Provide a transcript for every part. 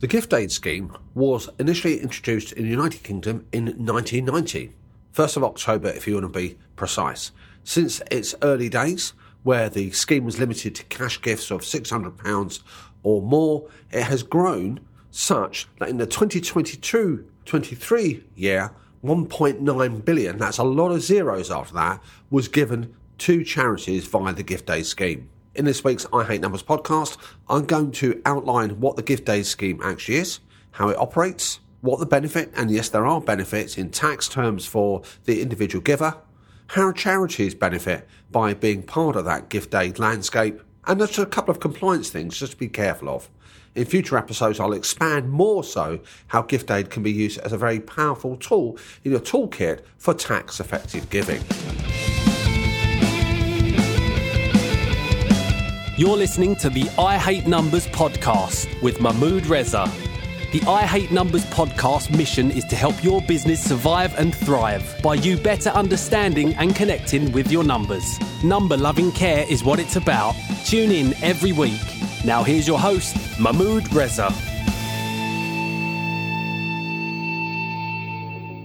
The gift aid scheme was initially introduced in the United Kingdom in 1990, 1st of October if you want to be precise. Since its early days, where the scheme was limited to cash gifts of £600 or more, it has grown such that in the 2022-23 year, 1.9 billion, that's a lot of zeros after that, was given to charities via the gift aid scheme. In this week's I Hate Numbers podcast, I'm going to outline what the gift aid scheme actually is, how it operates, what the benefit, and yes, there are benefits in tax terms for the individual giver, how charities benefit by being part of that gift aid landscape, and there's a couple of compliance things just to be careful of. In future episodes, I'll expand more so how gift aid can be used as a very powerful tool in your toolkit for tax effective giving. You're listening to the I Hate Numbers podcast with Mahmood Reza. The I Hate Numbers podcast mission is to help your business survive and thrive by you better understanding and connecting with your numbers. Number loving care is what it's about. Tune in every week. Now, here's your host, Mahmood Reza.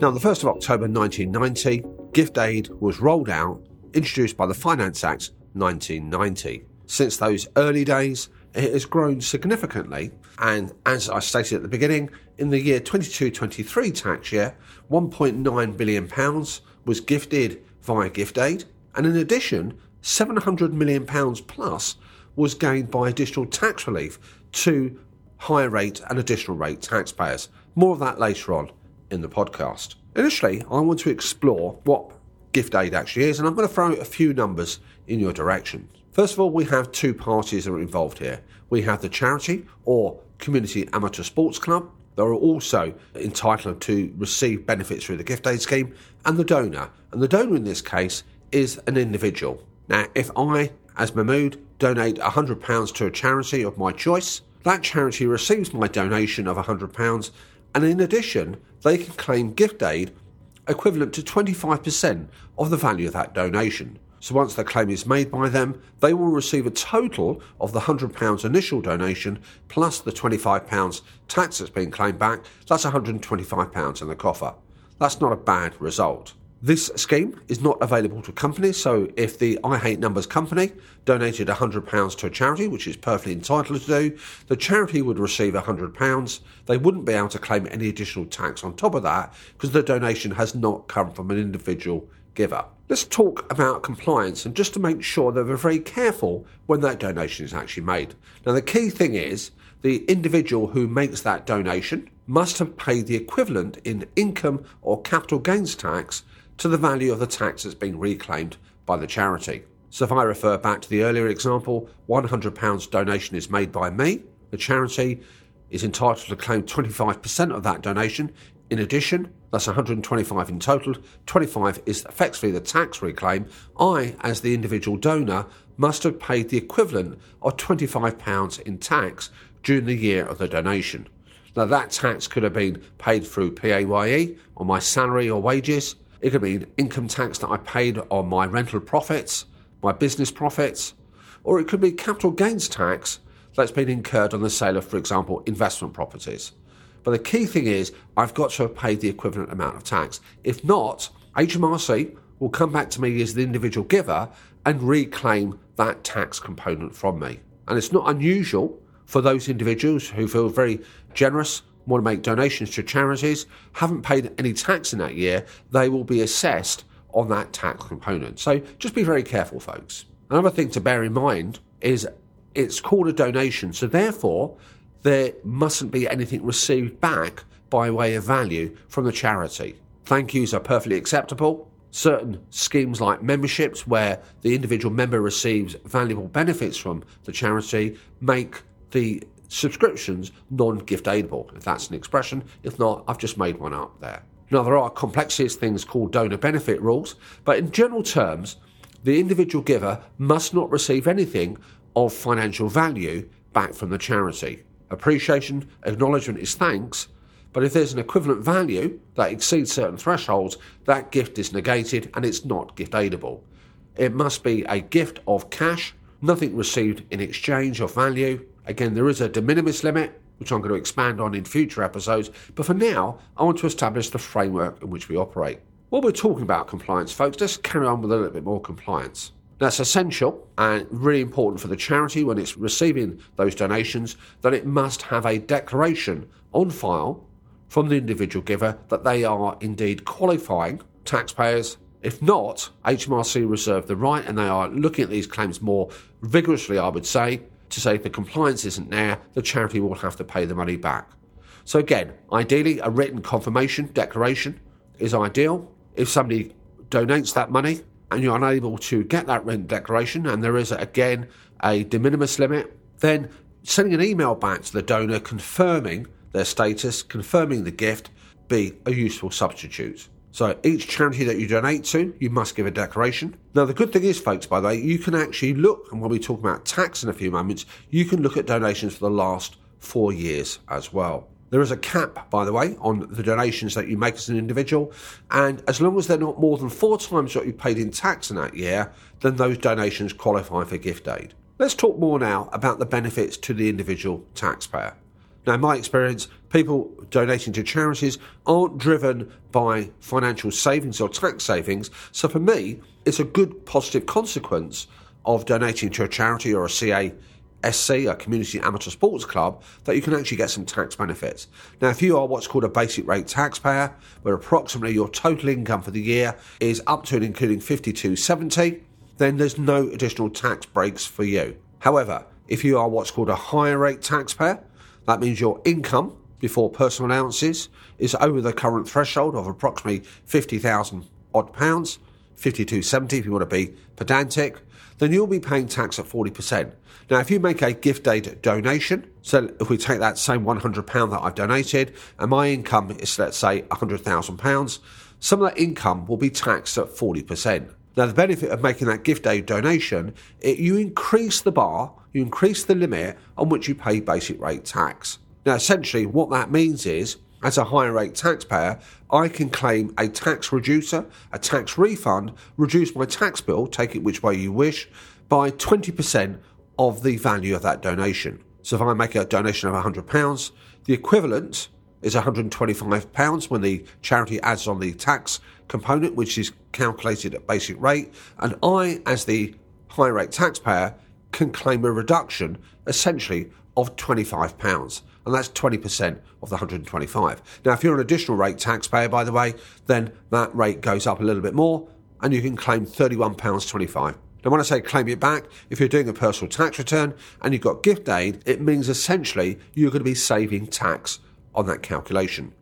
Now, on the 1st of October 1990, gift aid was rolled out, introduced by the Finance Act 1990. Since those early days, it has grown significantly. And as I stated at the beginning, in the year 22 23 tax year, £1.9 billion was gifted via gift aid. And in addition, £700 million plus was gained by additional tax relief to higher rate and additional rate taxpayers. More of that later on in the podcast. Initially, I want to explore what gift aid actually is, and I'm going to throw a few numbers in your direction. First of all, we have two parties that are involved here. We have the charity or community amateur sports club. They are also entitled to receive benefits through the gift aid scheme, and the donor. And the donor in this case is an individual. Now, if I, as Mahmood, donate £100 to a charity of my choice, that charity receives my donation of £100, and in addition, they can claim gift aid equivalent to 25% of the value of that donation. So once the claim is made by them, they will receive a total of the £100 initial donation plus the £25 tax that's been claimed back. That's £125 in the coffer. That's not a bad result. This scheme is not available to companies, so if the I Hate Numbers company donated £100 to a charity, which is perfectly entitled to do, the charity would receive £100. They wouldn't be able to claim any additional tax on top of that because the donation has not come from an individual giver. Let's talk about compliance and just to make sure that we're very careful when that donation is actually made. Now, the key thing is the individual who makes that donation must have paid the equivalent in income or capital gains tax to the value of the tax that's being reclaimed by the charity. So, if I refer back to the earlier example, £100 donation is made by me, the charity is entitled to claim 25% of that donation in addition, that's 125 in total. 25 is effectively the tax reclaim. I, as the individual donor, must have paid the equivalent of £25 in tax during the year of the donation. Now, that tax could have been paid through PAYE on my salary or wages. It could be income tax that I paid on my rental profits, my business profits, or it could be capital gains tax that's been incurred on the sale of, for example, investment properties. But the key thing is, I've got to have paid the equivalent amount of tax. If not, HMRC will come back to me as the individual giver and reclaim that tax component from me. And it's not unusual for those individuals who feel very generous, want to make donations to charities, haven't paid any tax in that year, they will be assessed on that tax component. So just be very careful, folks. Another thing to bear in mind is it's called a donation, so therefore there mustn't be anything received back by way of value from the charity. Thank yous are perfectly acceptable. Certain schemes like memberships, where the individual member receives valuable benefits from the charity, make the subscriptions non gift aidable, if that's an expression. If not, I've just made one up there. Now, there are complexities, things called donor benefit rules, but in general terms, the individual giver must not receive anything of financial value back from the charity. Appreciation, acknowledgement is thanks, but if there's an equivalent value that exceeds certain thresholds, that gift is negated and it's not gift aidable. It must be a gift of cash, nothing received in exchange of value. Again, there is a de minimis limit. which I'm going to expand on in future episodes. But for now, I want to establish the framework in which we operate. While we're talking about compliance, folks, let's carry on with a little bit more compliance. That's essential and really important for the charity when it's receiving those donations that it must have a declaration on file from the individual giver that they are indeed qualifying taxpayers. If not, HMRC reserve the right and they are looking at these claims more vigorously, I would say, to say if the compliance isn't there, the charity will have to pay the money back. So, again, ideally, a written confirmation declaration is ideal. If somebody donates that money and you're unable to get that rent declaration, and there is, again, a de minimis limit, then sending an email back to the donor confirming their status, confirming the gift, be a useful substitute. So each charity that you donate to, you must give a declaration. Now, the good thing is, folks, by the way, you can actually look, and when we talk about tax in a few moments, you can look at donations for the last four years as well. There is a cap, by the way, on the donations that you make as an individual, and as long as they're not more than four times what you paid in tax in that year, then those donations qualify for gift aid. Let's talk more now about the benefits to the individual taxpayer. Now, in my experience, people donating to charities aren't driven by financial savings or tax savings. So for me, it's a good positive consequence of donating to a charity or a CASC, a community amateur sports club, that you can actually get some tax benefits. Now, if you are what's called a basic rate taxpayer, where approximately your total income for the year is up to and including 5270, then there's no additional tax breaks for you. However, if you are what's called a higher rate taxpayer, that means your income before personal allowances is over the current threshold of approximately 50,000 odd pounds, 5270 if you want to be pedantic, then you'll be paying tax at 40%. Now, if you make a gift aid donation, so if we take that same £100 that I've donated, and my income is, let's say, £100,000, some of that income will be taxed at 40%. Now, the benefit of making that gift aid donation, it, you increase the bar, you increase the limit on which you pay basic rate tax. Now, essentially, what that means is, as a higher rate taxpayer, I can claim a tax reducer, a tax refund, reduce my tax bill, take it which way you wish, by 20% of the value of that donation. So if I make a donation of £100, the equivalent is £125 when the charity adds on the tax component, which is calculated at basic rate. And I, as the high rate taxpayer, can claim a reduction essentially of £25. And that's 20% of the 125. Now, if you're an additional rate taxpayer, by the way, then that rate goes up a little bit more and you can claim £31.25. Now, when I say claim it back, if you're doing a personal tax return and you've got gift aid, it means essentially you're going to be saving tax on that calculation.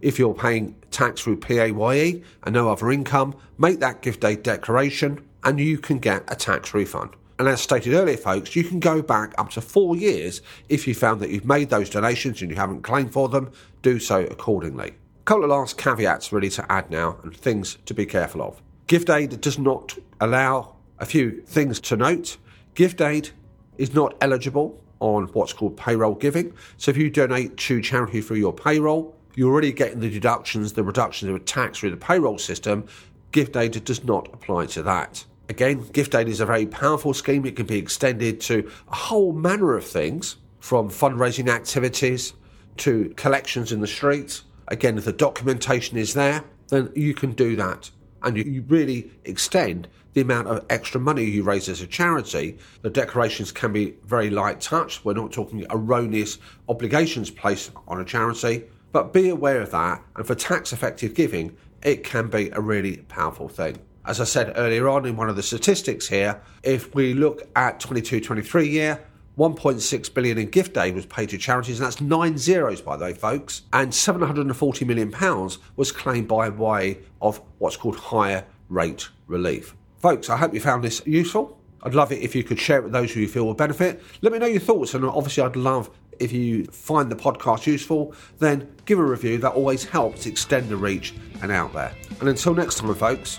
If you're paying tax through PAYE and no other income, make that gift aid declaration and you can get a tax refund. And as stated earlier, folks, you can go back up to four years if you found that you've made those donations and you haven't claimed for them, do so accordingly. A couple of last caveats really to add now and things to be careful of. Gift aid does not allow a few things to note. Gift aid is not eligible on what's called payroll giving. So if you donate to charity through your payroll, you're already getting the deductions, the reductions of tax through the payroll system. Gift aid does not apply to that. Again, gift aid is a very powerful scheme. It can be extended to a whole manner of things, from fundraising activities to collections in the streets. Again, if the documentation is there, then you can do that. And you really extend the amount of extra money you raise as a charity. The declarations can be very light touch. We're not talking erroneous obligations placed on a charity, but be aware of that. And for tax effective giving, it can be a really powerful thing. As I said earlier on in one of the statistics here, if we look at 22 23 year, 1.6 billion in gift aid was paid to charities, and that's nine zeros, by the way, folks. And 740 million pounds was claimed by way of what's called higher rate relief. Folks, I hope you found this useful. I'd love it if you could share it with those who you feel will benefit. Let me know your thoughts, and obviously, I'd love if you find the podcast useful, then give a review. That always helps extend the reach and out there. And until next time, folks,